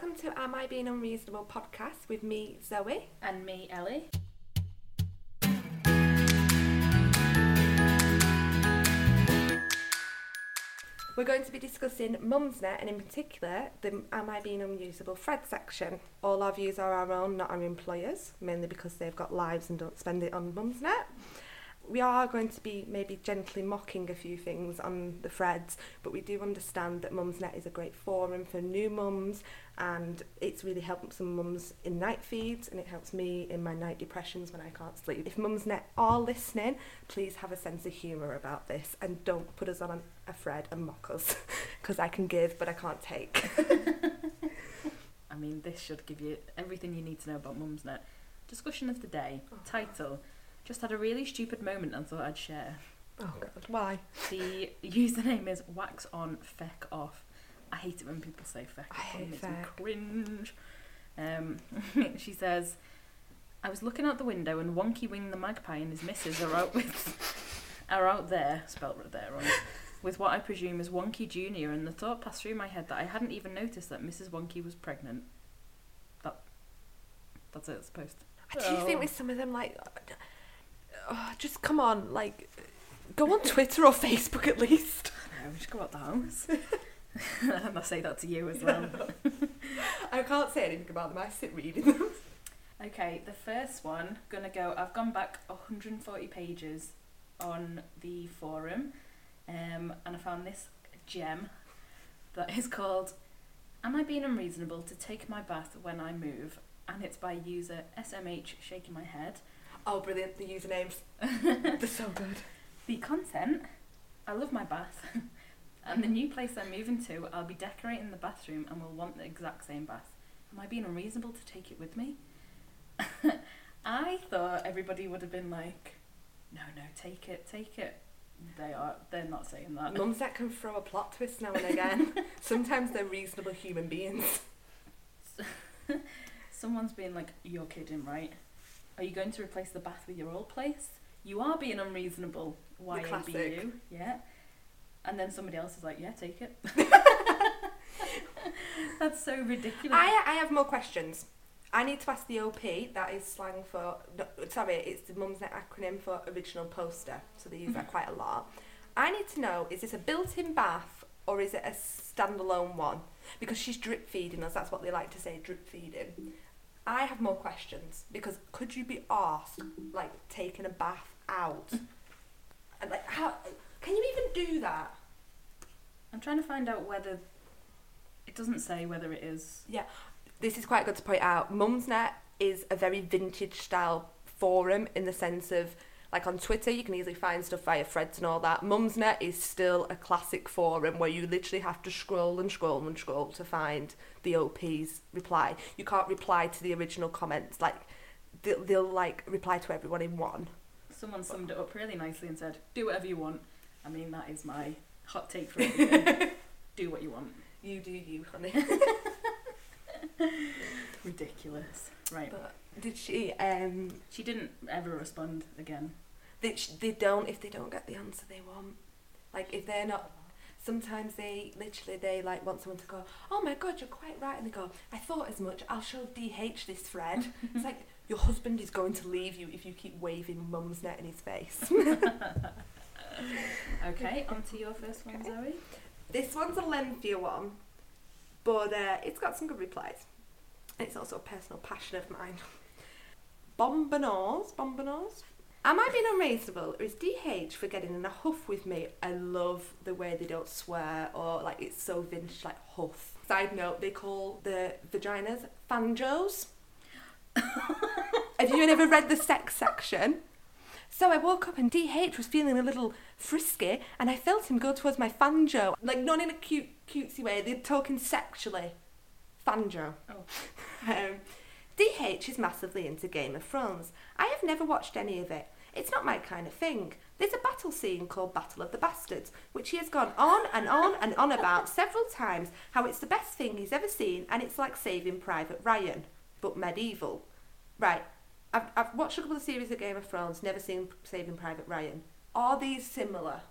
Welcome to Am I Being Unreasonable podcast with me, Zoe. And me, Ellie. We're going to be discussing Mumsnet and, in particular, the Am I Being Unusable thread section. All our views are our own, not our employers, mainly because they've got lives and don't spend it on Mumsnet. We are going to be maybe gently mocking a few things on the threads, but we do understand that Mumsnet is a great forum for new mums and it's really helped some mums in night feeds and it helps me in my night depressions when I can't sleep. If Mumsnet are listening, please have a sense of humour about this and don't put us on a thread and mock us because I can give but I can't take. I mean, this should give you everything you need to know about Mumsnet. Discussion of the day. Oh. Title. Just had a really stupid moment and thought I'd share. Oh god, why? The username is wax on feck off. I hate it when people say feck. I It hate makes me feck. cringe. Um, she says, I was looking out the window and Wonky Wing the magpie and his missus are out with are out there, spelt right there wrong, with what I presume is Wonky Junior, and the thought passed through my head that I hadn't even noticed that Mrs. Wonky was pregnant. That that's it. It's post. I do think with some of them, like, oh, just come on, like, go on Twitter or Facebook at least. No, just go out the house. and I say that to you as well. I can't say anything about them. I sit reading them. Okay, the first one, gonna go. I've gone back 140 pages on the forum, um, and I found this gem that is called "Am I being unreasonable to take my bath when I move?" and it's by user SMH shaking my head. Oh, brilliant! The usernames, they're so good. The content: I love my bath, and the mm-hmm. new place I'm moving to, I'll be decorating the bathroom and will want the exact same bath. Am I being unreasonable to take it with me? I thought everybody would have been like, no, no, take it, take it. They are, they're not saying that. Mums that can throw a plot twist now and again. Sometimes they're reasonable human beings. Someone's being like, you're kidding, right? Are you going to replace the bath with your old place? You are being unreasonable. Why classic. you? Yeah. And then somebody else is like, yeah, take it. That's so ridiculous. I, I have more questions. I need to ask the OP. That is slang for. No, sorry, it's the Mumsnet acronym for original poster. So they use that quite a lot. I need to know: is this a built-in bath or is it a standalone one? Because she's drip feeding us. That's what they like to say, drip feeding. I have more questions because could you be asked like taking a bath out? And like how can you even do that? I'm trying to find out whether it doesn't say whether it is. Yeah, this is quite good to point out. Mumsnet is a very vintage style forum in the sense of like on Twitter you can easily find stuff via threads and all that. Mumsnet is still a classic forum where you literally have to scroll and scroll and scroll to find the OP's reply. You can't reply to the original comments like they'll, they'll like reply to everyone in one. Someone summed it up really nicely and said, "Do whatever you want." I mean, that is my hot take for everything. Do what you want. You do you, honey. Ridiculous. Right. but did she um She didn't ever respond again. they, they don't if they don't get the answer they want like if they're not sometimes they literally they like want someone to go oh my god you're quite right and they go i thought as much i'll show dh this thread it's like your husband is going to leave you if you keep waving Mumsnet in his face Okay, on to your first one, Okay. Zoe. this one's a lengthier one but uh, it's got some good replies it's also a personal passion of mine bombonors bombonors Am I being unreasonable or is DH for getting in a huff with me? I love the way they don't swear or like it's so vintage like huff. Side note, they call the vaginas fanjos. Have you ever read the sex section? So I woke up and DH was feeling a little frisky and I felt him go towards my fanjo. Like not in a cute cutesy way, they're talking sexually. Fanjo. Oh. Um, DH is massively into Game of Thrones. I have never watched any of it. It's not my kind of thing. There's a battle scene called Battle of the Bastards, which he has gone on and on and on about several times how it's the best thing he's ever seen and it's like saving Private Ryan, but medieval. Right, I've, I've watched a couple of series of Game of Thrones, never seen Saving Private Ryan. Are these similar?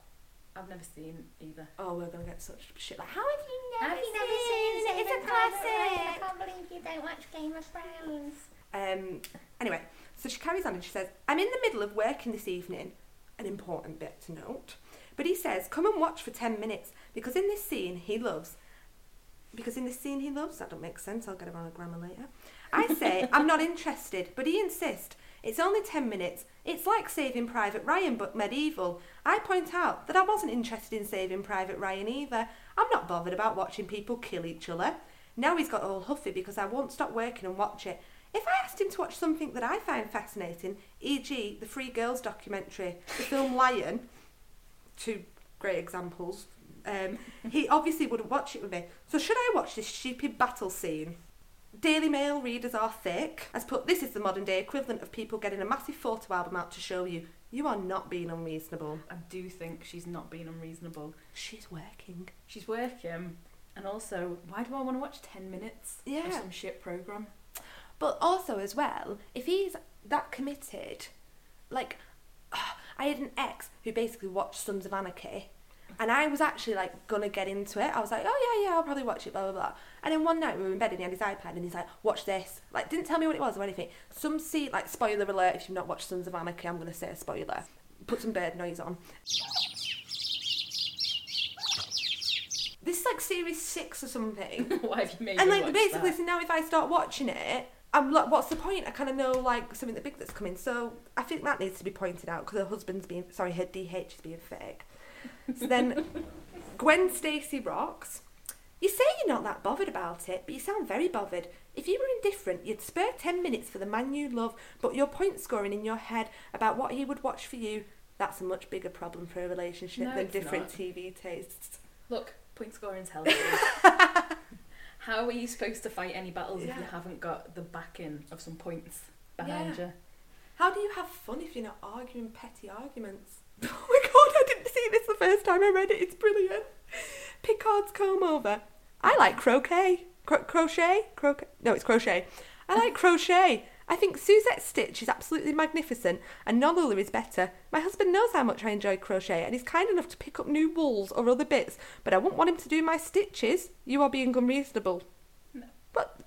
I've never seen either. Oh, we're going to get such shit like, how have you never, Have you seen, never seen it? It's a Saving Private Ryan? I classic. can't believe you don't watch Game of Thrones. Um, anyway, so she carries on and she says, I'm in the middle of working this evening, an important bit to note. But he says, come and watch for 10 minutes because in this scene he loves. Because in this scene he loves, that don't make sense, I'll get around on a grammar later. I say, I'm not interested, but he insists. It's only 10 minutes. It's like Saving Private Ryan, but medieval. I point out that I wasn't interested in Saving Private Ryan either. I'm not bothered about watching people kill each other. Now he's got all huffy because I won't stop working and watch it. If I asked him to watch something that I find fascinating, e.g., the Free Girls documentary, the film Lion, two great examples, um, he obviously wouldn't watch it with me. So should I watch this stupid battle scene? Daily Mail readers are thick. As put this is the modern day equivalent of people getting a massive photo album out to show you you are not being unreasonable. I do think she's not being unreasonable. She's working. She's working, and also, why do I want to watch 10 minutes Yeah. of some shit programme? But also as well, if he's that committed, like I had an ex who basically watched Sons of Anarchy, and I was actually like gonna get into it. I was like, oh yeah, yeah, I'll probably watch it, blah blah blah. And then one night we were in bed and he had his iPad and he's like, watch this. Like didn't tell me what it was or anything. Some see like spoiler alert if you've not watched Sons of Anarchy, I'm gonna say a spoiler. Put some bird noise on. This is like series six or something. why have you made and like basically, that? so now if I start watching it, I'm like, what's the point? I kind of know like something that big that's coming. So I think that needs to be pointed out because her husband's being sorry, her DH is being fake. So then, Gwen Stacy rocks. You say you're not that bothered about it, but you sound very bothered. If you were indifferent, you'd spare 10 minutes for the man you love, but your point scoring in your head about what he would watch for you, that's a much bigger problem for a relationship No, than different not. TV tastes. Look, point scoring's healthy. How are you supposed to fight any battles if you haven't got the backing of some points behind Yeah. you? How do you have fun if you're not arguing petty arguments? Oh my god, See this the first time I read it. It's brilliant. Picard's comb over. I like croquet. Cro- crochet? Croquet? No, it's crochet. I like crochet. I think Suzette's Stitch is absolutely magnificent and Nolula is better. My husband knows how much I enjoy crochet and he's kind enough to pick up new wools or other bits, but I wouldn't want him to do my stitches. You are being unreasonable. No. But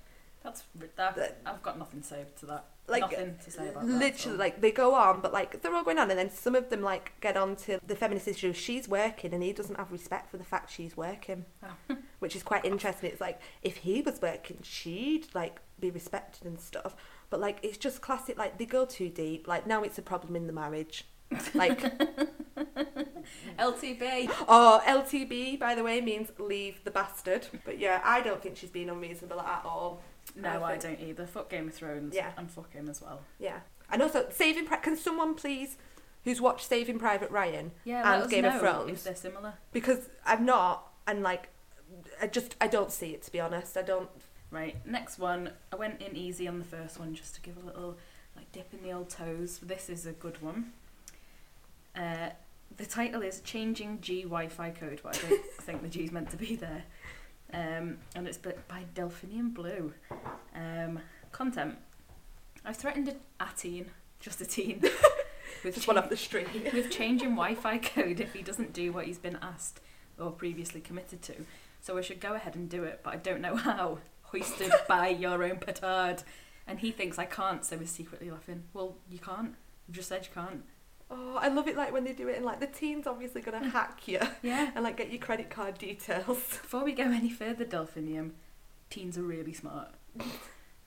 That's that, I've got nothing to say to that. like nothing to say about that. literally so- like they go on but like they're all going on and then some of them like get on to the feminist issue she's working and he doesn't have respect for the fact she's working Oh. which is quite interesting it's like if he was working she'd like be respected and stuff but like it's just classic like they go too deep like now it's a problem in the marriage like LTB. oh ltb by the way means leave the bastard but yeah i don't think she's being unreasonable at all No, I I, don't either. Fuck Game of Thrones. Yeah. And fuck him as well. yeah and also saving Pri- can someone please who's watched saving private ryan Yeah, And Game of Thrones. if they're similar. because I'm not, and like, I just I don't see it to be honest. I don't. Right, next one. I went in easy on the first one just to give a little like dip in the old toes. This is a good one. Uh, the title is Changing G Wi-Fi Code, but I don't think the G's meant to be there. Um, and it's by Delphinium Blue. Um, content. I've threatened a, a teen, just a teen, with Just one chan- off the street. with changing Wi-Fi code if he doesn't do what he's been asked or previously committed to. So I should go ahead and do it, but I don't know how. Hoisted by your own petard. And he thinks I can't, so he's secretly laughing. Well, you can't. You just said you can't. Oh, I love it like when they do it and like the teen's obviously gonna hack you Yeah. and like get your credit card details. Before we go any further, Delphinium, teens are really smart.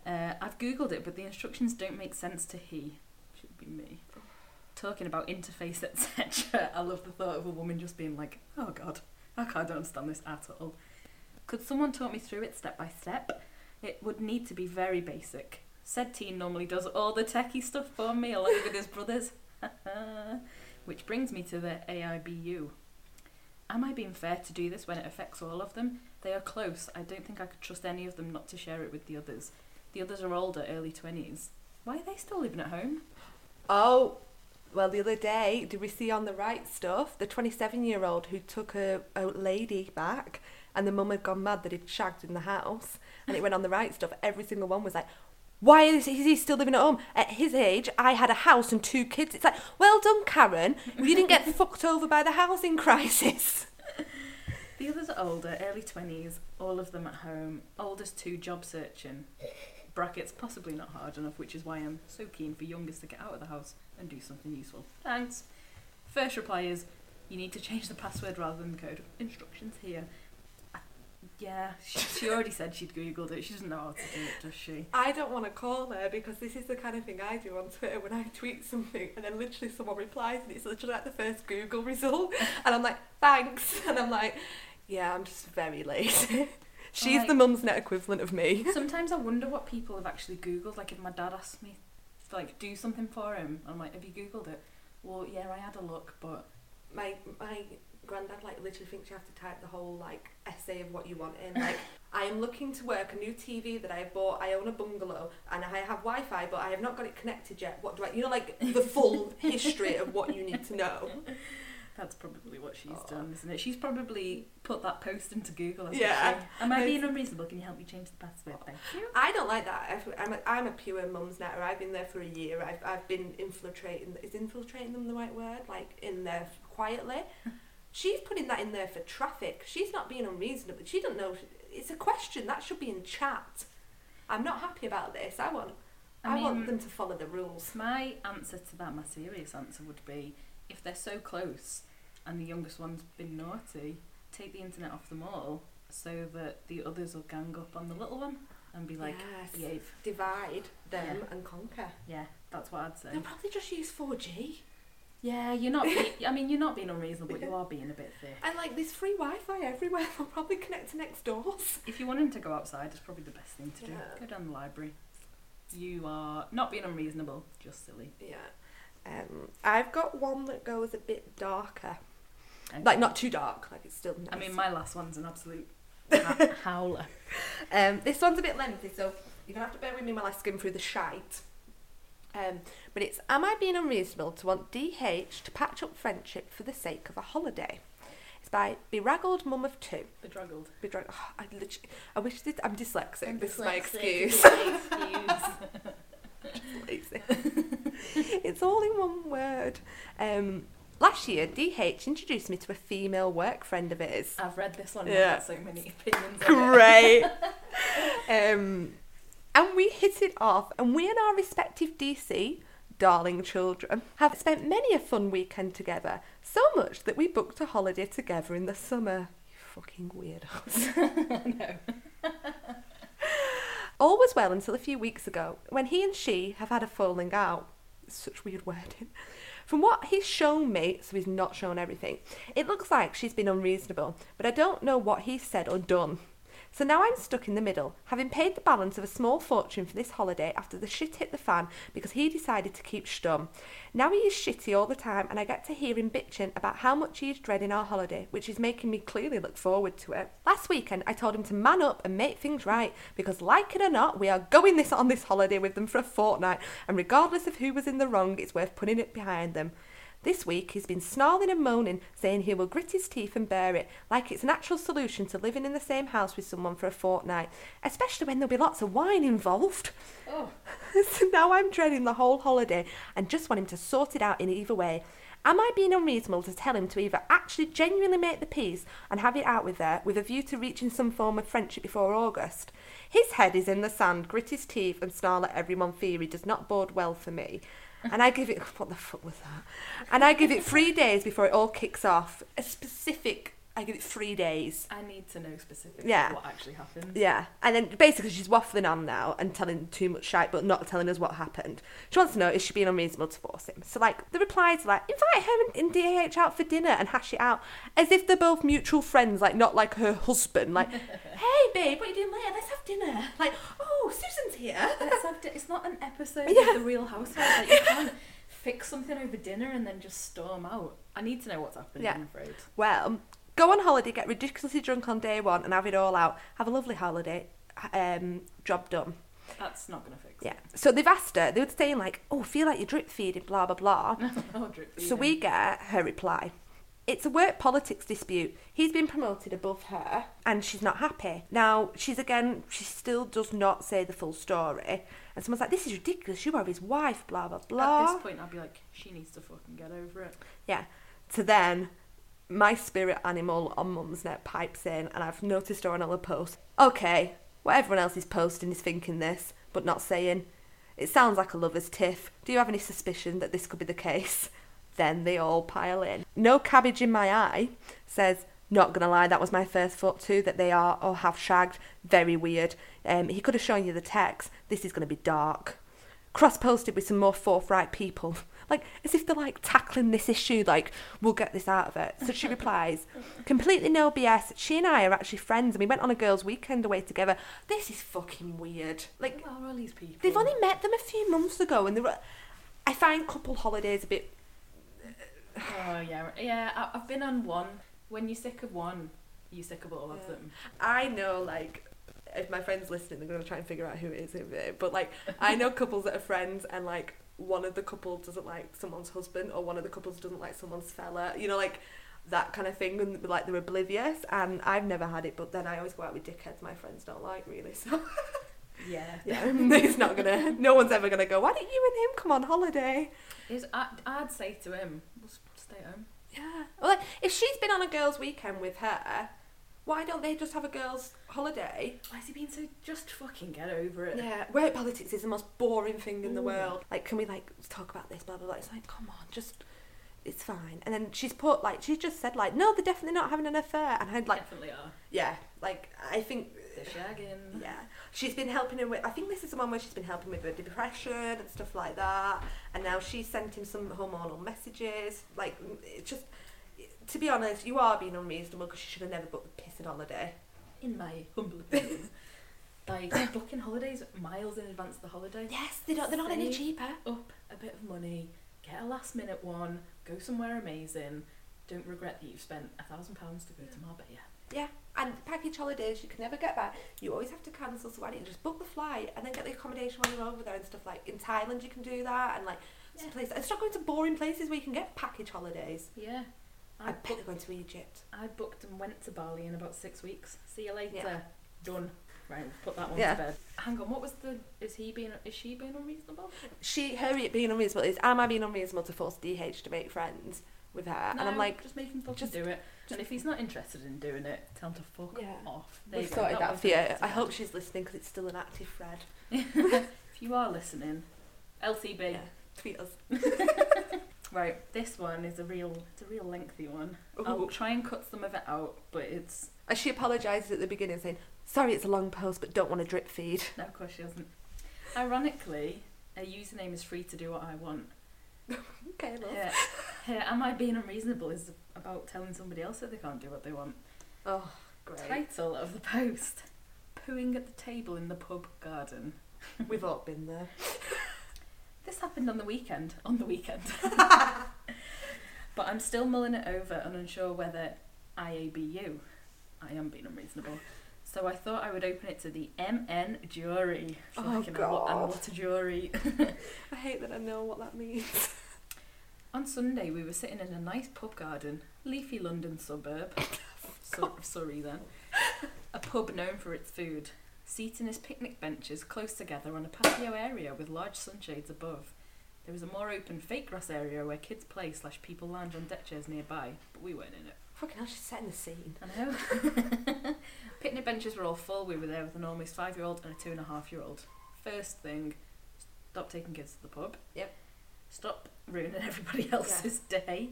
Uh, I've googled it, but the instructions don't make sense to he. Should be me. Talking about interface, etc. I love the thought of a woman just being like, "Oh God, I can't understand this at all." Could someone talk me through it step by step? It would need to be very basic. Said teen normally does all the techie stuff for me, along with his brothers. Which brings me to the AIBU. Am I being fair to do this when it affects all of them? They are close. I don't think I could trust any of them not to share it with the others. The others are older, early 20s. Why are they still living at home? Oh, well, the other day, did we see on the right stuff the 27 year old who took a, a lady back and the mum had gone mad that he'd shagged in the house and it went on the right stuff? Every single one was like, why is he still living at home? At his age, I had a house and two kids. It's like, well done, Karen. You didn't get fucked over by the housing crisis. The others are older, early 20s, all of them at home. Oldest two job searching. Brackets possibly not hard enough, which is why I'm so keen for youngest to get out of the house and do something useful. Thanks. First reply is you need to change the password rather than the code. Instructions here. Yeah, she, she already said she'd googled it. She doesn't know how to do it, does she? I don't want to call her because this is the kind of thing I do on Twitter when I tweet something and then literally someone replies and it's literally like the first Google result and I'm like, thanks. And I'm like, yeah, I'm just very lazy. She's Like- the Mumsnet equivalent of me. Sometimes I wonder what people have actually googled. Like if my dad asked me, to, like, do something for him, I'm like, have you googled it? Well, yeah, I had a look, but My my granddad like literally thinks you have to type the whole like essay of what you want in. Like, I am looking to work a new TV that I have bought. I own a bungalow and I have Wi-Fi, but I have not got it connected yet. What do I? You know, like the full history of what you need to know. that's probably what she's done, isn't it? She's probably put that post into Google. Yeah. she? Am I being unreasonable? Can you help me change the password? Thank you. I don't like that. I'm a, I'm a pure mum's netter. I've been there for a year. I've, I've been infiltrating. Is infiltrating them the right word? Like in there quietly. She's putting that in there for traffic. She's not being unreasonable. She doesn't know. It's a question that should be in chat. I'm not happy about this. I want. I, I want them to follow the rules. My answer to that, my serious answer would be, if they're so close, and the youngest one's been naughty, take the internet off them all, so that the others will gang up on the little one and be like, yes. behave. divide them Yeah. and conquer. Yeah, that's what I'd say. They'll probably just use 4G. Yeah, you're not. Be- I mean, you're not being unreasonable, but you are being a bit thick. And like there's free Wi-Fi everywhere. They'll probably connect to next doors. If you want him to go outside, it's probably the best thing to do. Yeah. Go down the library. You are not being unreasonable, just silly. Yeah. Um, I've got one that goes a bit darker. Okay. Like not too dark. Like it's still. Nice. I mean, my last one's an absolute howler. Um, this one's a bit lengthy, so you're gonna have to bear with me while I skim through the shite. Um, but it's Am I being unreasonable to want DH to patch up friendship for the sake of a holiday? It's by Beraggled Mum of Two. Bedraggled. Bedrag- oh, I literally, I wish this, I'm dyslexic. I'm this is my dyslexic, excuse. it's my Lazy. it's all in one word. Um, last year, DH introduced me to a female work friend of his. I've read this one. Yeah. So many opinions. on it. Great. um, and we hit it off, and we and our respective DC, darling children, have spent many a fun weekend together. So much that we booked a holiday together in the summer. You fucking weirdos. no. All was well until a few weeks ago, when he and she have had a falling out. Such weird wording. From what he's shown me, so he's not shown everything, it looks like she's been unreasonable, but I don't know what he's said or done. So now I'm stuck in the middle, having paid the balance of a small fortune for this holiday after the shit hit the fan because he decided to keep stum. Now he is shitty all the time, and I get to hear him bitching about how much he is dreading our holiday, which is making me clearly look forward to it. Last weekend, I told him to man up and make things right because, like it or not, we are going this on this holiday with them for a fortnight, and regardless of who was in the wrong, it's worth putting it behind them. This week he's been snarling and moaning, saying he will grit his teeth and bear it, like it's a natural solution to living in the same house with someone for a fortnight, especially when there'll be lots of wine involved. Oh. so now I'm dreading the whole holiday and just want him to sort it out in either way. Am I being unreasonable to tell him to either actually genuinely make the peace and have it out with her with a view to reaching some form of friendship before August? His head is in the sand, grit his teeth, and snarl at everyone theory does not bode well for me. And I give it what the fuck was that? And I give it three days before it all kicks off. A specific I give it three days. I need to know specifically Yeah. what actually happened. Yeah, and then basically she's waffling on now and telling too much shite, but not telling us what happened. She wants to know is she being unreasonable to force him? So like the replies are like invite her and, and DAH out for dinner and hash it out as if they're both mutual friends, like not like her husband. Like, hey babe, what are you doing later? Let's have dinner. Like, oh Susan's here. Let's have di- it's not an episode Yeah. of The Real Housewives. Like, you can't fix something over dinner and then just storm out. I need to know what's happening, Yeah. I'm afraid. Well, go on holiday, get ridiculously drunk on day one, and have it all out. Have a lovely holiday. Um, job done. That's not going to fix it. Yeah. So they've asked her. They were saying like, "Oh, feel like you're drip feeding, blah blah blah." it. oh, drip So we get her reply. It's a work politics dispute. He's been promoted above her and she's not happy. Now, she's again, she still does not say the full story. And someone's like, this is ridiculous. You are his wife, blah, blah, blah. At this point, I'd be like, she needs to fucking get over it. Yeah. To then, my spirit animal on Mumsnet pipes in, and I've noticed her on all her posts. Okay, what everyone else is posting is thinking this, but not saying. It sounds like a lover's tiff. Do you have any suspicion that this could be the case? Then they all pile in. No cabbage in my eye says, not gonna lie, that was my first thought too, that they are or have shagged. Very weird. Um, he could have shown you the text. This is gonna be dark. Cross posted with some more forthright people. Like, as if they're like tackling this issue, like, we'll get this out of it. So she replies, completely no BS. She and I are actually friends and we went on a girls' weekend away together. This is fucking weird. Like, Who are all these people? They've only met them a few months ago, and they were. I find couple holidays a bit. Oh yeah, yeah. I, I've been on one. When you're sick of one, you're sick of all of them. I know, like, if my friends listening, they're gonna try and figure out who it is. Who it is. But like, I know couples that are friends, and like, one of the couple doesn't like someone's husband, or one of the couples doesn't like someone's fella. You know, like that kind of thing, and like they're oblivious. And I've never had it, but then I always go out with dickheads my friends don't like really. So Yeah. yeah, it's not gonna. No one's ever gonna go. Why didn't you and him come on holiday? Is I'd say to him, we'll stay home. Yeah. Well, like, if she's been on a girls' weekend with her, why don't they just have a girls' holiday? Why is he being so? Just fucking get over it. Yeah. Work politics is the most boring thing in the world. Like, can we like talk about this? Blah blah blah. It's like, come on, just. It's fine. And then she's put like she's just said like, no, they're definitely not having an affair. And I'd like, Definitely are. yeah, like I think. They're shagging. Yeah, she's been helping him with. I think this is the one where she's been helping with her depression and stuff like that. And now she's sent him some hormonal messages. Like, it's just. To be honest, you are being unreasonable because you should have never booked the pissing holiday. In my humble opinion, like booking holidays miles in advance of the holiday. Yes, they don't. They're not any cheaper. Up a bit of money, get a last minute one, go somewhere amazing. Don't regret that you've spent a thousand pounds to go to Marbella. Yeah, and package holidays you can never get back. You always have to cancel, so why don't you just book the flight and then get the accommodation while you're over there and stuff like in Thailand you can do that and like some Yeah. place and stop going to boring places where you can get package holidays. Yeah. I, I, bet booked, they're going to Egypt. I booked and went to Bali in about six weeks. See you later. Yeah. Done. Right, put that one Yeah. to bed. Hang on, what was the? Is he being? Is she being unreasonable? She, her being unreasonable is, am I being unreasonable to force DH to make friends with her? and I'm No, like, just make him fucking just- do it. just- and if he's not interested in doing it, tell him to fuck Yeah. off. There we've sorted that one's for you. been put to I hope she's listening because it's still an active thread. if you are listening, LCB. Yeah. Tweet us. Right, this one is a real, it's a real lengthy one. I'll try and cut some of it out, but it's And she apologises at the beginning saying, sorry it's a long post but don't want to drip feed. no, of course she doesn't. Ironically, a username is free to do what I want. Okay, love. Here, here, am I being unreasonable? Is about telling somebody else that they can't do what they want. Oh, great. Title of the post: Pooing at the table in the pub garden. We've all been there. This happened on the weekend. On the weekend. but I'm still mulling it over and unsure whether IABU. I am being unreasonable. So I thought I would open it to the MN jury. Oh, Fucking hell, and God. what a oh, jury. I hate that I know what that means. On Sunday, we were sitting in a nice pub garden, leafy London suburb, Sur- Surrey then, a pub known for its food. Seating his picnic benches close together on a patio area with large sunshades above. There is a more open fake grass area where kids play slash people lounge on deck chairs nearby, but we weren't in it. Fucking hell, she's setting the scene. I know. picnic benches were all full. We were there with an almost five year old and a two and a half year old. First thing, stop taking kids to the pub. Yep. Stop ruining everybody else's day.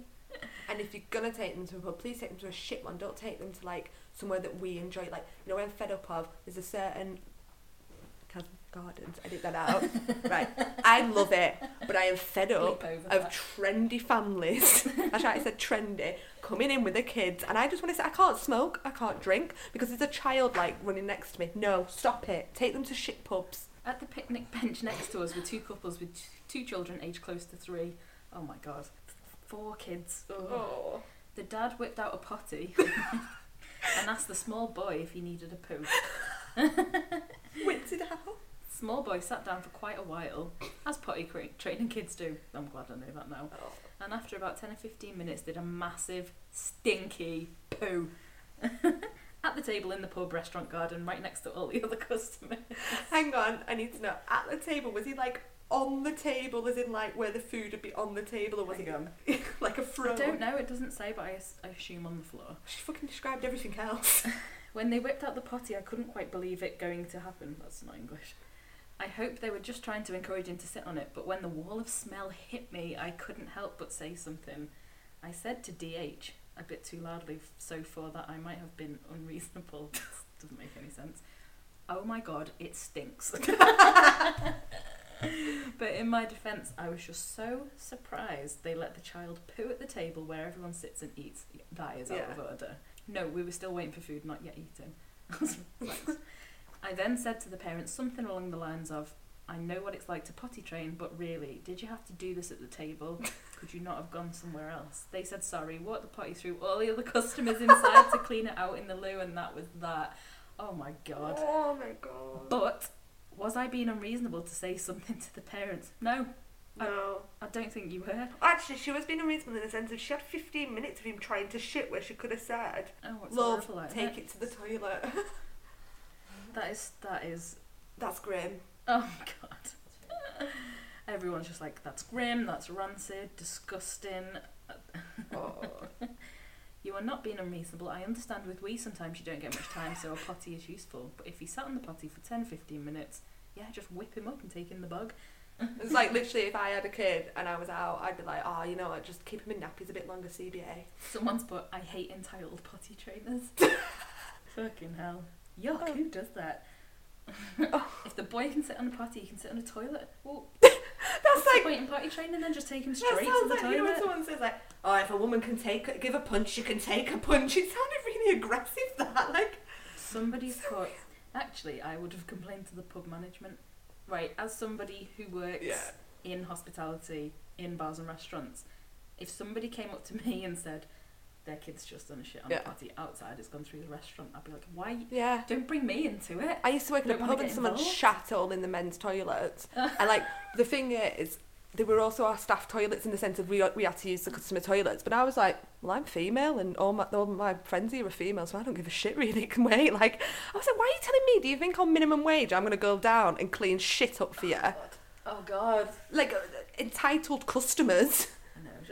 And if you're gonna take them to a pub, please take them to a shit one. Don't take them to like somewhere that we enjoy. Like you know, I'm fed up of. There's a certain Gardens. Edit that out. right. I love it, but I am fed up of that. trendy families. That's right. I said trendy coming in with the kids, and I just want to say I can't smoke, I can't drink because there's a child like running next to me. No, stop it. Take them to shit pubs. At the picnic bench next to us were two couples with two children aged close to three. Oh my god. Four kids. Ugh. Oh. The dad whipped out a potty and asked the small boy if he needed a poo. Whipped it out. Small boy sat down for quite a while, as potty training kids do. I'm glad I know that now. Oh. And after about 10 or 15 minutes, did a massive, stinky poo. At the table in the pub restaurant garden, right next to all the other customers. Hang on, I need to know. At the table, was he like on the table, as in like where the food would be on the table, or was it like a throne? I don't know, it doesn't say, but I, as- I assume on the floor. She fucking described everything else. When they whipped out the potty, I couldn't quite believe it going to happen. That's not English. I hope they were just trying to encourage him to sit on it, but when the wall of smell hit me, I couldn't help but say something. I said to DH, a bit too loudly, f- so for that I might have been unreasonable. Doesn't make any sense. Oh my god, it stinks. but in my defence, I was just so surprised they let the child poo at the table where everyone sits and eats. That is out of order. No, we were still waiting for food, not yet eating. Thanks. I then said to the parents something along the lines of, I know what it's like to potty train, but really, did you have to do this at the table? Could you not have gone somewhere else? They said sorry, walked the potty through all the other customers inside to clean it out in the loo, and that was that. Oh my god. Oh my god. But was I being unreasonable to say something to the parents? No, no. I don't think you were. Actually, she was being unreasonable in the sense of she had 15 minutes of him trying to shit where she could have said, Oh, what's Love, horrible take that? it to the toilet. That is that is That's grim. Oh my god. Everyone's just like, that's grim, that's rancid, disgusting. Oh. You are not being unreasonable. I understand with we sometimes you don't get much time, so a potty is useful. But if he sat on the potty for 10 15 minutes, yeah, just whip him up and take in the bug. It's like literally if I had a kid and I was out, I'd be like, oh, you know what, just keep him in nappies a bit longer, CBA. Someone's put, I hate entitled potty trainers. Fucking hell. Yuck, Oh. who does that? Oh. if the boy can sit on the potty, he can sit on a toilet. Well, That's what's the like. point in potty training then? Just take him straight to the like you know when someone says like, "Oh, if a woman can take give a punch, she can take a punch." It sounded really aggressive. That like, Somebody's put. Actually, I would have complained to the pub management. Right, as somebody who works Yeah. in hospitality, in bars and restaurants, if somebody came up to me and said, their kid's just done a shit on Yeah. a party outside, has gone through the restaurant, I'd be like, why? yeah. Don't bring me into it. I used to work in a pub and someone shat all in the men's toilets. and like the thing is, they were also our staff toilets in the sense of we we had to use the customer toilets. But I was like, well, I'm female and all my all my friends here are female, so I don't give a shit really. It can wait. Like I was like, why are you telling me? Do you think on minimum wage I'm gonna go down and clean shit up for you? Oh god. Like uh, entitled customers.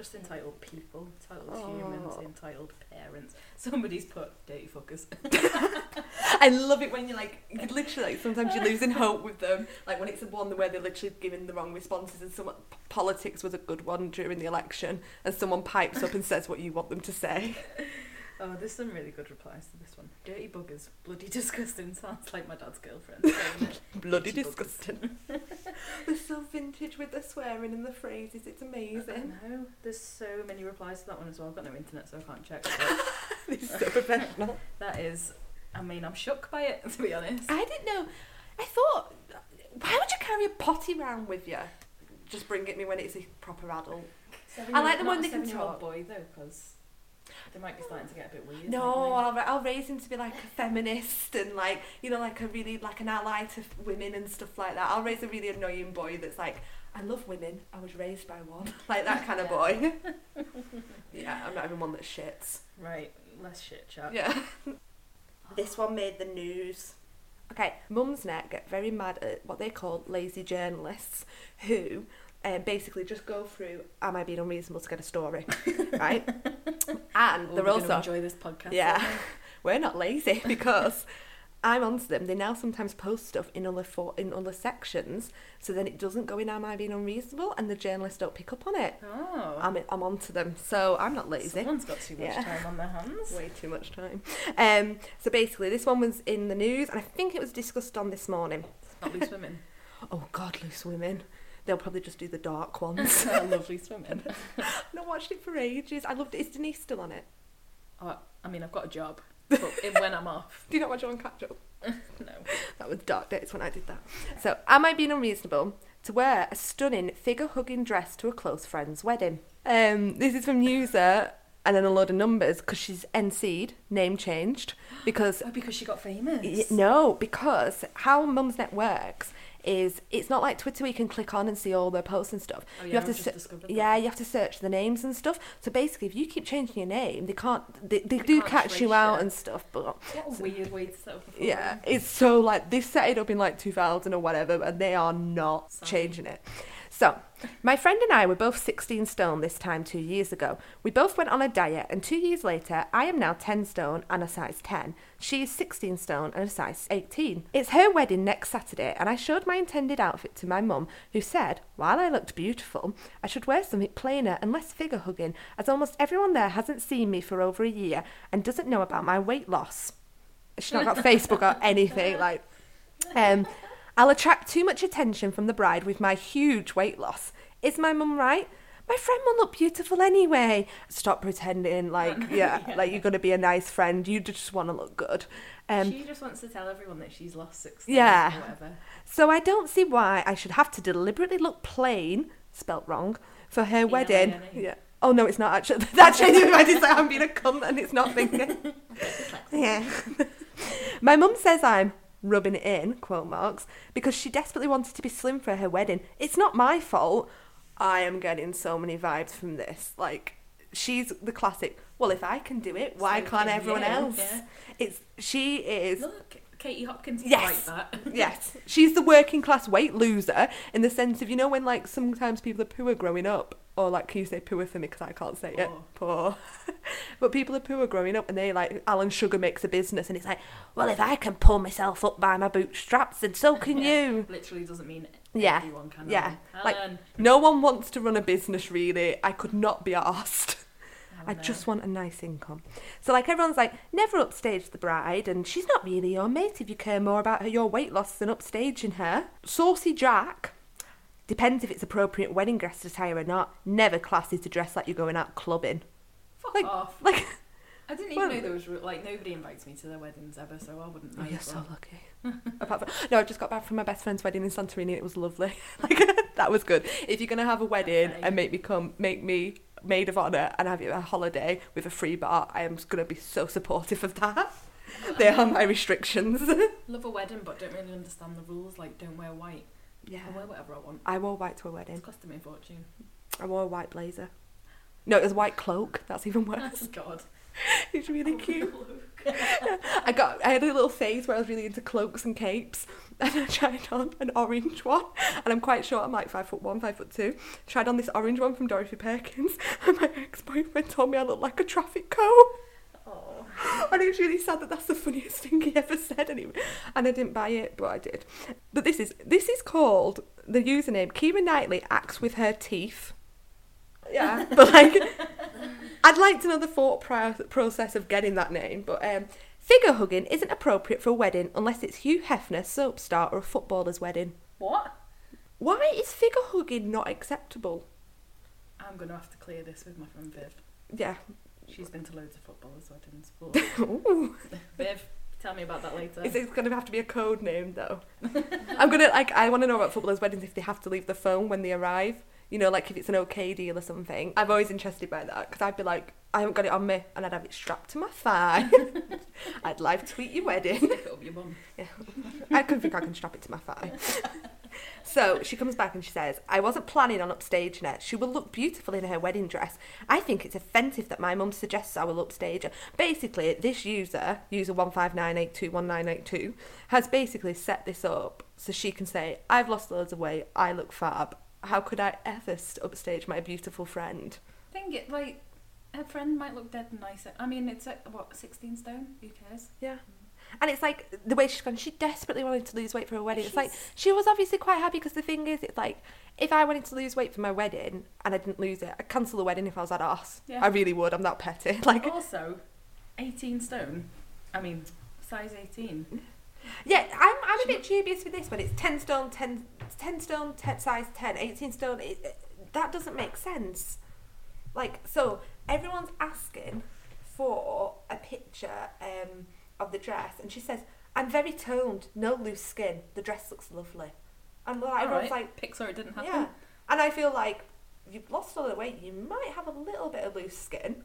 Just entitled people, entitled Oh. humans, entitled parents. Somebody's put dirty fuckers. I love it when you're like, you literally, like, sometimes you're losing hope with them. Like when it's the one where they're literally giving the wrong responses, and someone politics was a good one during the election, and someone pipes up and says what you want them to say. Oh, there's some really good replies to this one. Dirty buggers, bloody disgusting. Sounds like my dad's girlfriend. Bloody Itchy disgusting. they're so vintage with the swearing and the phrases. It's I amazing. know. There's so many replies to that one as well. I've got no internet, so I can't check. But this is so professional. that is, I mean, I'm shook by it to be honest. I didn't know. I thought, why would you carry a potty round with you? Just bring it me when it's a proper adult. I like the one a that can seven-year-old talk. boy though, because they might be starting to get a bit weird. No, I'll, I'll raise him to be like a feminist and like you know like a really like an ally to women and stuff like that. I'll raise a really annoying boy that's like I love women. I was raised by one, like that kind of boy. yeah, I'm not even one that shits. Right, less shit chat. Yeah. this one made the news. Okay, Mumsnet get very mad at what they call lazy journalists who um, basically just go through, am I being unreasonable to get a story? right? And Oh, they're also, enjoy this podcast. yeah, we're not lazy because I'm onto them. They now sometimes post stuff in other for, in other sections, so then it doesn't go in. Am I being unreasonable? And the journalists don't pick up on it. Oh, I'm I'm onto them, so I'm not lazy. someone's got too much Yeah. time on their hands. Way too much time. Um, so basically, this one was in the news, and I think it was discussed on this morning. Not loose women. Oh God, loose women. They'll probably just do the dark ones. Lovely love loose women. I've not watched it for ages. I loved it. Is Denise still on it? Oh, I mean, I've got a job, but when I'm off, Do you not watch it on catch up? no. That was dark days when I did that. So, am I being unreasonable to wear a stunning figure hugging dress to a close friend's wedding? Um, this is from user and then a load of numbers because she's NC'd, name changed, because Oh, because she got famous. Y- No, because how Mumsnet works is it's not like Twitter where you can click on and see all their posts and stuff. Oh, you have to I've se- yeah, you have to search the names and stuff. So basically, if you keep changing your name, they can't. They, they, do can't catch you out you. and stuff, but What a weird way to set up yeah, it's so like they set it up in like 2000 or whatever, and they are not Sorry. changing it. So, my friend and I were both 16 stone this time two years ago. We both went on a diet, and two years later, I am now 10 stone and a size 10. She is 16 stone and a size 18. It's her wedding next Saturday, and I showed my intended outfit to my mum, who said, while I looked beautiful, I should wear something plainer and less figure hugging, as almost everyone there hasn't seen me for over a year and doesn't know about my weight loss. She's not got Facebook or anything, like. Um, I'll attract too much attention from the bride with my huge weight loss. Is my mum right? My friend will look beautiful anyway. Stop pretending like yeah, Yeah. like you're gonna be a nice friend. You just want to look good. Um, she just wants to tell everyone that she's lost six. Yeah. Or whatever. so I don't see why I should have to deliberately look plain, spelt wrong, for her wedding. Yeah. Oh no, it's not actually. That changes my mind. Like I'm being a cunt and it's not thinking. Yeah. My mum says I'm rubbing it in, quote marks, because she desperately wanted to be slim for her wedding. It's not my fault. I am getting so many vibes from this. Like, she's the classic, well, if I can do it, why So can't can everyone you, else? yeah. It's She is Look, Katie Hopkins Yes. yes, she's the working class weight loser in the sense of you know when like sometimes people are poor growing up, or like can you say poor for me because I can't say it oh. poor, but people are poor growing up and they like Alan Sugar makes a business and it's like well if I can pull myself up by my bootstraps then so can Yeah. you. Literally doesn't mean Yeah. everyone can. Yeah. Like- No one wants to run a business really. I could not be asked. I just want a nice income. So like everyone's like, never upstage the bride, and she's not really your mate if you care more about her your weight loss than upstaging her. Saucy Jack. Depends if it's appropriate wedding dress attire or not. Never classy to dress like you're going out clubbing. Fuck like- off. Like, I didn't well- even know there was like nobody invites me to their weddings ever, so I wouldn't. oh, know you're as so lucky. Apart from, no, I just got back from my best friend's wedding in Santorini. and It was lovely. Like that was good. If you're gonna have a wedding Okay. and make me come, make me maid of honor and have you a holiday with a free bar, I am gonna be so supportive of that. They are my restrictions. Love a wedding, but don't really understand the rules. Like, don't wear white. yeah. I'll wear whatever I want. I wore white to a It's wedding. costing me a fortune. I wore a white blazer. No, it was a white cloak. That's even worse. God. It's really cute. I got. I had a little phase where I was really into cloaks and capes, and I tried on an orange one. And I'm quite short. I'm like five foot one, five foot two. Tried on this orange one from Dorothy Perkins, and my ex-boyfriend told me I looked like a traffic cone. Oh. And it's really sad that that's the funniest thing he ever said. Anyway, and I didn't buy it, but I did. But this is this is called the username. Keira Knightley acts with her teeth. Yeah, but like, I'd like to know the thought process of getting that name. But um, figure hugging isn't appropriate for a wedding unless it's Hugh Hefner, soap star, or a footballer's wedding. What? Why is figure hugging not acceptable? I'm gonna have to clear this with my friend Viv. Yeah. She's been to loads of footballers' weddings. But Ooh. Viv, tell me about that later. Is it going to have to be a code name though? I'm gonna like. I want to know about footballers' weddings if they have to leave the phone when they arrive. You know, like if it's an okay deal or something. I'm always interested by that because I'd be like, I haven't got it on me, and I'd have it strapped to my thigh. I'd live tweet your wedding. Stick it up your bum. I can think I can strap it to my thigh. So she comes back and she says, I wasn't planning on upstaging her. She will look beautiful in her wedding dress. I think it's offensive that my mum suggests I will upstage her. Basically, this user, user 159821982, has basically set this up so she can say, I've lost loads of weight, I look fab. How could I ever st- upstage my beautiful friend? I think it like her friend might look dead nicer. I mean, it's like, what 16 stone. Who cares? Yeah. And it's like the way she's gone, she desperately wanted to lose weight for her wedding. It's like, She's- she was obviously quite happy because the thing is, it's like, if I wanted to lose weight for my wedding and I didn't lose it, I'd cancel the wedding if I was that ass. Yeah. I really would. I'm that petty. Like, also, 18 stone. I mean, size 18. Yeah, I'm, I'm a bit dubious with this one. It's 10 stone, 10, 10 stone, 10, size 10, 18 stone. It, it- that doesn't make sense. Like, so everyone's asking for a picture um, of the dress, and she says, I'm very toned, no loose skin. The dress looks lovely. And like, everyone's Alright, like, pics or, it didn't happen. Yeah, and I feel like you've lost all the weight. You might have a little bit of loose skin.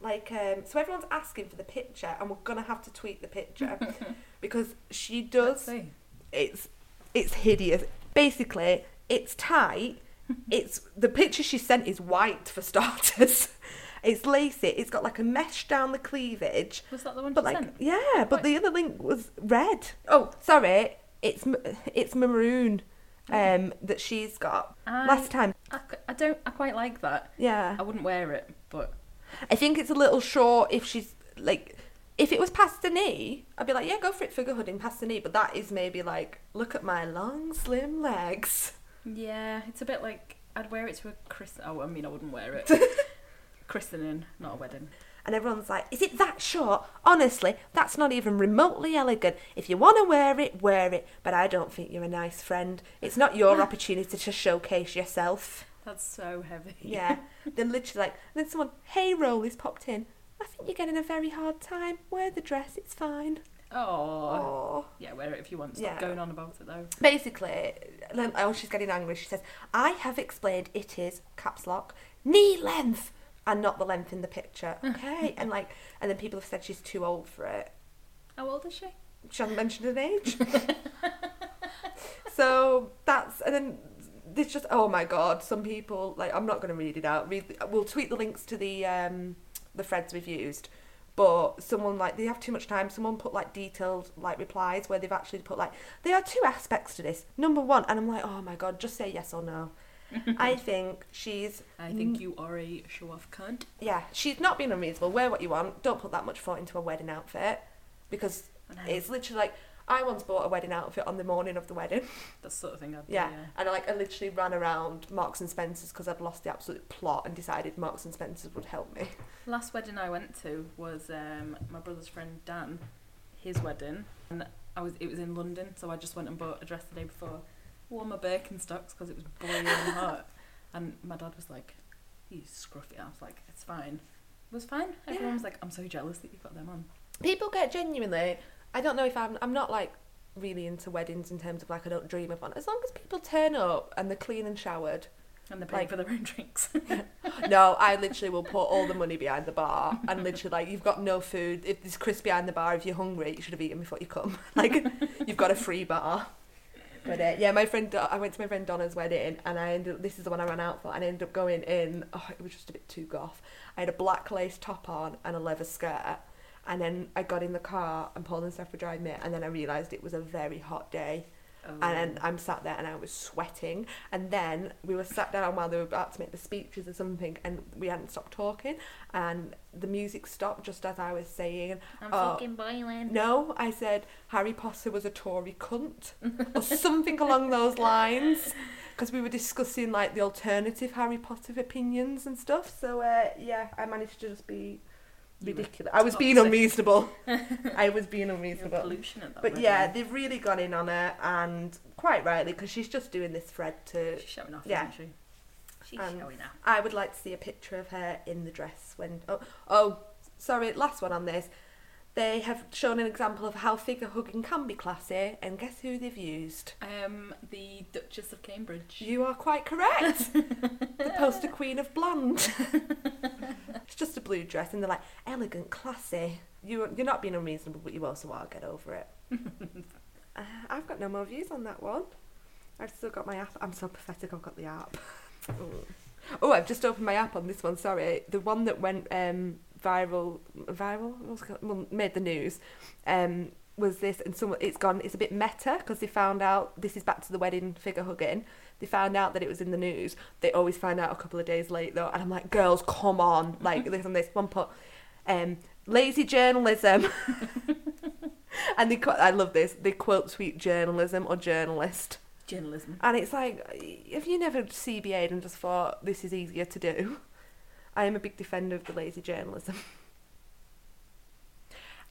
Like, um, so everyone's asking for the picture, and we're gonna have to tweet the picture because she does. It's it's hideous. Basically, it's tight. it's the picture she sent is white for starters. it's lacy. It's got like a mesh down the cleavage. Was that the one But she like, sent? yeah, but the other link was red. Oh, sorry, it's it's maroon. Um, that she's got I, last time. I don't. I quite like that. Yeah, I wouldn't wear it, but I think it's a little short. If she's like, if it was past the knee, I'd be like, yeah, go for it, figure hooding past the knee. But that is maybe like, look at my long, slim legs. yeah, it's a bit like I'd wear it to a christen. Oh, I mean, I wouldn't wear it. Christening, not a wedding. And everyone's like, is it that short? Honestly, that's not even remotely elegant. If you want to wear it, wear it. But I don't think you're a nice friend. It's not your opportunity to showcase yourself. That's so heavy. Yeah. then literally like, then someone, hey, Rolly's popped in. I think you're getting a very hard time. Wear the dress, it's fine. Oh. Oh. Yeah, wear it if you want. Stop Yeah. going on about it though. Basically, then- oh, she's getting angry. She says, I have explained it is, caps lock, knee length, and not the length in the picture. Okay? and like, and then people have said she's too old for it. How old is she? She hasn't mentioned an age. so that's, and then there's just, oh my god, some people, like, I'm not going to read it out. Read, we'll tweet the links to the, um, the threads we've used. But someone like they have too much time. Someone put like detailed like replies where they've actually put like there are two aspects to this. Number one, and I'm like, oh my god, just say yes or no. I think she's I think you are a show-off cunt. yeah, she's not being unreasonable. Wear what you want. Don't put that much thought into a wedding outfit because it's literally like I once bought a wedding outfit on the morning of the wedding. That's the sort of thing I'd do, Yeah, yeah. and I like I literally ran around Marks and Spencers because I'd lost the absolute plot and decided Marks and Spencers would help me. Last wedding I went to was um, my brother's friend Dan, his wedding, and I was it was in London, so I just went and bought a dress the day before, wore my Birkenstocks because it was boiling hot, and my dad was like, "You scruffy." I was like, "It's fine." It was fine. Everyone Yeah. was like, "I'm so jealous that you've got them on." People get genuinely. I don't know if I'm. I'm not like really into weddings in terms of like I don't dream of one. As long as people turn up and they're clean and showered. And they're paying Like- for their own drinks. No, I literally will put all the money behind the bar and literally like you've got no food. If there's crisp behind the bar, if you're hungry, you should have eaten before you come. Like you've got a free bar. But uh, yeah, my friend, I went to my friend Donna's wedding, and I ended. Up, this is the one I ran out for, and I ended up going in. Oh, it was just a bit too goth. I had a black lace top on and a leather skirt, and then I got in the car, and Paul and Steph were driving me, and then I realised it was a very hot day, Oh. and then I'm sat there and I was sweating. And then we were sat down while they were about to make the speeches or something, and we hadn't stopped talking. And the music stopped just as I was saying, I'm oh, fucking boiling. "No," I said Harry Potter was a Tory cunt, or something along those lines. Because we were discussing like the alternative Harry Potter opinions and stuff. So uh, yeah, I managed to just be ridiculous. I was being unreasonable. I was being unreasonable. pollution at that But yeah, they've really gone in on her, and quite rightly, because she's just doing this thread to. She's showing off, yeah. isn't she? She's Um, showing off. I would like to see a picture of her in the dress when. Oh, oh, sorry, last one on this. They have shown an example of how figure hugging can be classy, and guess who they've used? Um, the Duchess of Cambridge. You are quite correct. the poster queen of blonde. it's just a blue dress, and they're like elegant, classy. You you're not being unreasonable, but you also are. Get over it. uh, I've got no more views on that one. I've still got my app. I'm so pathetic. I've got the app. oh, I've just opened my app on this one. Sorry, the one that went um, viral. Viral? What's it called? Well, made the news. Um, was this and some it's gone it's a bit meta because they found out this is back to the wedding figure hugging they found out that it was in the news they always find out a couple of days late though and i'm like girls come on like this on this one put um lazy journalism and they i love this they quote tweet journalism or journalist Journalism. and it's like if you never cba'd and just thought this is easier to do i am a big defender of the lazy journalism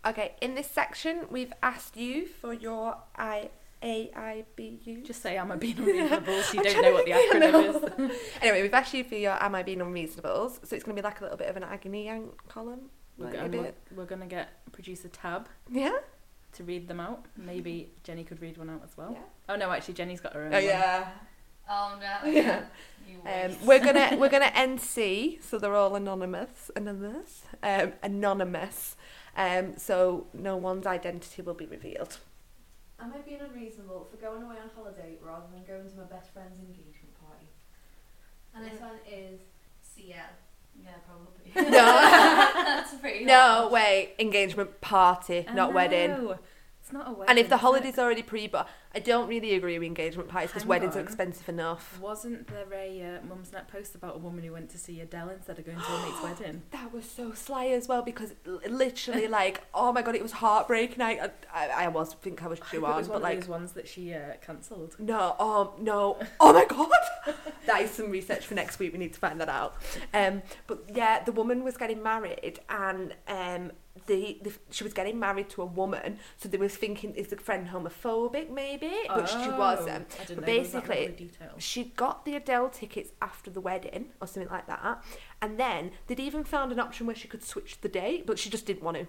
Okay, in this section, we've asked you for your I A I B U. Just say I'm a being unreasonable so you don't know what the acronym is. Anyway, we've asked you for your Am I Being unreasonable, So it's going to be like a little bit of an agony yank column. We're, Like gonna, we're gonna get producer Tab Yeah? to read them out. Maybe Jenny could read one out as well. Yeah. Oh no, actually Jenny's got her own. Oh, one. yeah. Oh no. Yeah. Um, we're gonna we're gonna NC, so they're all anonymous, anonymous, um, anonymous. Um, so no one's identity will be revealed. Am I being unreasonable for going away on holiday rather than going to my best friend's engagement party? And this one is CL. Yeah, probably. No. That's pretty No, harsh. wait, engagement party, not wedding. No, It's not a wedding. And if the holiday's already pre, but I don't really agree with engagement parties because Hang weddings are on. expensive enough. Wasn't there a uh, Mumsnet post about a woman who went to see Adele instead of going to her mate's wedding? That was so sly as well because l- literally, like, oh my god, it was heartbreaking. I, I, I was think I was it due was on, one but of like, those ones that she uh, cancelled. No, oh no, oh my god, that is some research for next week. We need to find that out. Um, but yeah, the woman was getting married, and um, the, she was getting married to a woman, so they was thinking is the friend homophobic maybe, but she Oh, wasn't. But know there that basically, level of detail. She got the Adele tickets after the wedding or something like that, and then they'd even found an option where she could switch the date, but she just didn't want to.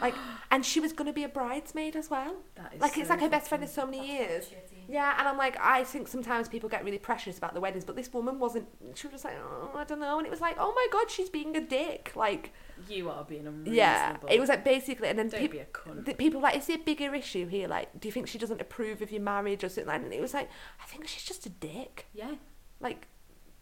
Like, and she was going to be a bridesmaid as well. That is Like, it's like her best friend fucking- so many years. Yeah, and I'm like, I think sometimes people get really precious about the weddings, but this woman wasn't. She was just like, oh, I don't know, and it was like, oh my god, she's being a dick. Like, You are being unreasonable. yeah, it was like basically, and then Don't peop be a cunt. the people were like, is there a bigger issue here? Like, do you think she doesn't approve of your marriage or something? like? And it was like, I think she's just a dick. yeah. Like,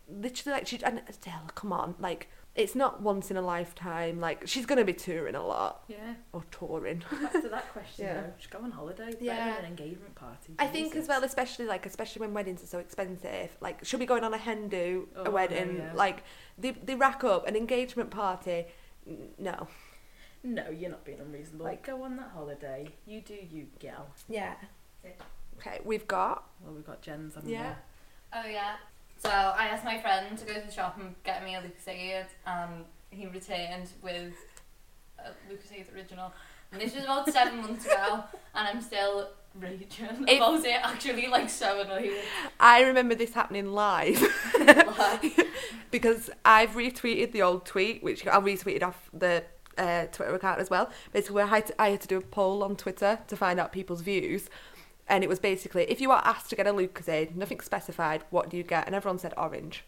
literally, like she and Adele, come on, like. It's not once in a lifetime. Like she's gonna be touring a lot Yeah. or touring. Back to that question Yeah. though. Just go on holiday. Yeah. Yeah. An engagement party. I think as well, especially like especially when weddings are so expensive. Like, she'll be going on a hen do Oh, a wedding. yeah. Like, they they rack up an engagement party. No. No, you're not being unreasonable. Like- go on that holiday. You do you, gal. Yeah. Okay, we've got. Well, we've got Jen's on Yeah. there. Oh yeah. So I asked my friend to go to the shop and get me a Lucozade, and he returned with a Lucozade original. And this was about seven months ago, and I'm still raging If- about it. Actually, like so annoyed. I remember this happening live Like, because I've retweeted the old tweet, which I retweeted off the uh, Twitter account as well. Basically, where I to, I had to do a poll on Twitter to find out people's views. And it was basically, if you are asked to get a Lucozade, nothing specified, what do you get? And everyone said orange.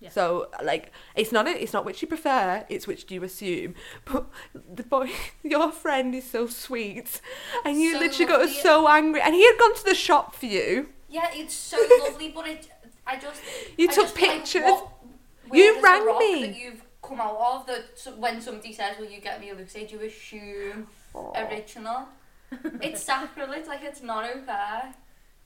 Yeah. So like it's not it's not which you prefer, it's which do you assume. But the boy, your friend is so sweet, and you So literally got so angry, and he had gone to the shop for you. yeah, it's so lovely, but it. I just. You I took just like, pictures. what- You where does the rang me. That you've come out of that when somebody says, "Will you get me a Lucozade?" You assume original. It's sacrilege. Like it's not okay.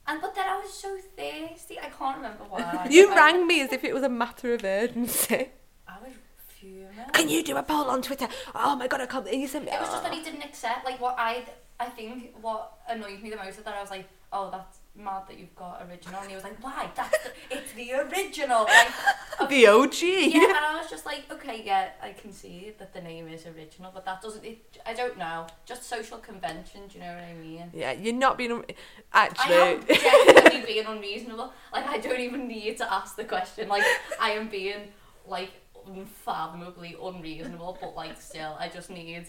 And but then I was so thirsty. I can't remember why. You I, rang me as if it was a matter of urgency. I was fuming. Can you do a poll on Twitter? Oh my god, I can't. And you sent me. It was just that he didn't accept. Like what I, I think what annoyed me the most is that I was like, "Oh, that's mad that you've got original," and he was like, "Why? That's the, it's the original." Like, the OG. yeah, and I was just like, okay, yeah, I can see that the name is original, but that doesn't. It, I don't know. Just social convention. Do you know what I mean? Yeah, you're not being un- I actually. am genuinely being unreasonable. Like I don't even need to ask the question. Like I am being like unfathomably unreasonable, but like still, I just need.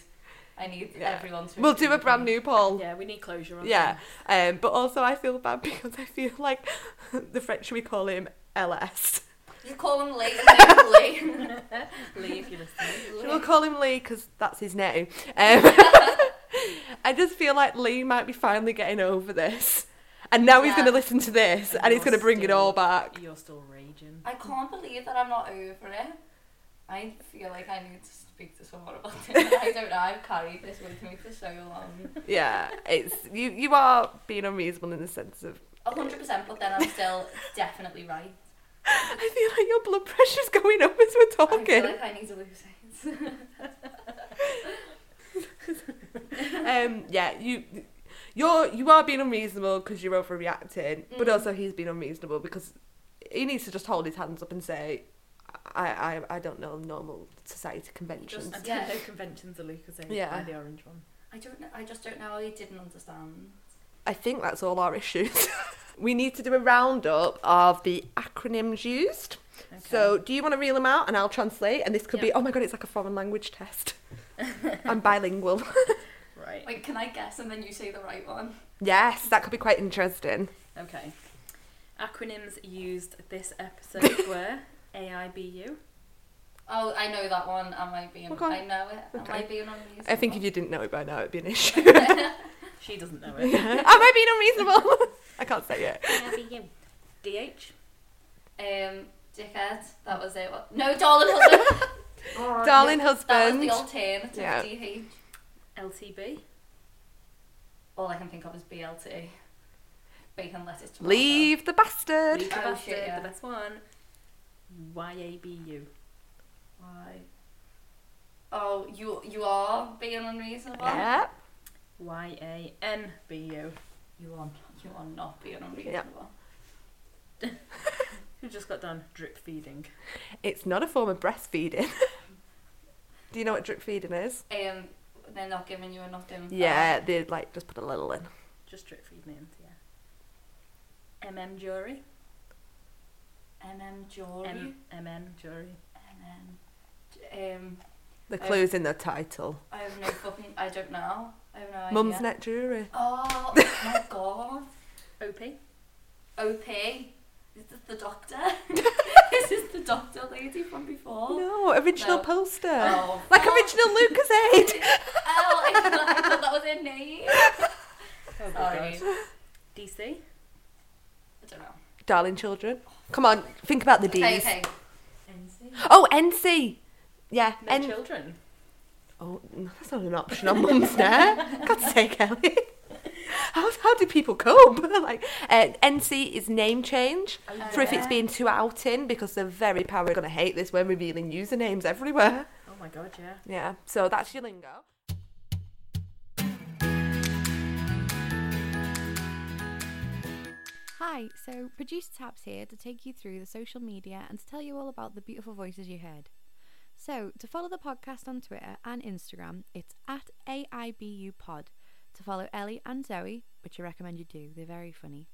I need Yeah. everyone to. we'll do a brand me. new poll. Yeah, we need closure on Yeah, um, but also I feel bad because I feel like the French we call him LS. You call him Lee. Lee. Lee, if you're listening. We'll call him Lee because that's his name. Um, I just feel like Lee might be finally getting over this, and now he's going to listen to this, and, he's going to bring it all back. You're still raging. I can't believe that I'm not over it. I feel like I need to speak to someone about it. I don't know. I've carried this with me for so long. Yeah, it's you. You are being unreasonable in the sense of. A hundred percent, but then I'm still definitely right. I feel like your blood pressure's going up as we're I feel talking. like I need to lose it. um, yeah, you. You're you are being unreasonable because you're overreacting, but Mhm. also he's being unreasonable because he needs to just hold his hands up and say, "I I, I don't know normal society conventions." I don't Yeah. know conventions are Lucas Yeah. by the orange one. I don't know. I just don't know. I didn't understand. I think that's all our issues. we need to do a roundup of the acronyms used. Okay. So, do you want to reel them out and I'll translate? And this could be, oh my god, it's like a foreign language test. I'm bilingual. right. Wait, can I guess and then you say the right one? yes, that could be quite interesting. Okay. Acronyms used this episode were AIBU. Oh, I know that one. Am I being? Okay. I know it. Am Okay. I being unreasonable? I think if you didn't know it by now, it'd be an issue. She doesn't know Am it. I being unreasonable? I can't say it. AIBU. DH. Um, dickhead. That was it. What? No, darling husband. Darling That was husband. the alternative. Yeah. DH. LTB. All I can think of is BLT. Bacon, lettuce, tomato. Leave the bastard. Leave the Oh, shit, yeah. the best one. YABU. Why? Oh, you you are being unreasonable. Yeah. YANBU. You are you are not being unreasonable. Who just got done drip feeding. It's not a form of breastfeeding. Do you know what drip feeding is? Um, they're not giving you enough info. Yeah, they like just put a little in. Just drip feeding it, yeah. MM jury. MM jewelry. M- MM jury. MM. Um, The clues in the title. I have no fucking. I don't know. I have no idea. Mumsnet jewelry. Oh my god. OP. OP. Is this the doctor? is this the doctor lady from before? No, original No. poster. Oh, Like fuck. original Lucas Aid. Oh, I thought, I thought that was her name. Oh, Sorry. God. DC. I don't know. Darling children. Come on, think about the D's. Okay, okay. NC. Oh, NC. Yeah, No N- children. Oh, no, that's not an option on Mumsnet. God's sake, Ellie. How, how do people cope? like, uh, NC is name change for if it's yeah. being too outing because they're very probably going to hate this when revealing usernames everywhere. Oh my god, yeah. Yeah, so that's your lingo. Hi, so producer Tabs here to take you through the social media and to tell you all about the beautiful voices you heard. So, to follow the podcast on Twitter and Instagram, it's at AIBUPod. To follow Ellie and Zoe, which I recommend you do, they're very funny,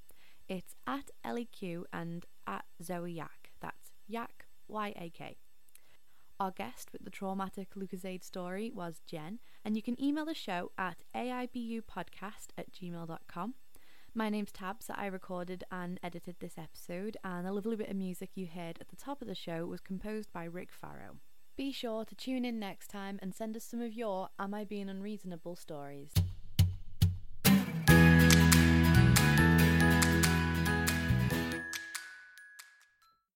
it's at LEQ and at Zoe Yak. That's Yak, Y A K. Our guest with the traumatic Lucozade story was Jen, and you can email the show at AIBUpodcast at gmail.com. My name's Tabs. I recorded and edited this episode, and the lovely bit of music you heard at the top of the show was composed by Rick Farrow. Be sure to tune in next time and send us some of your Am I Being Unreasonable stories.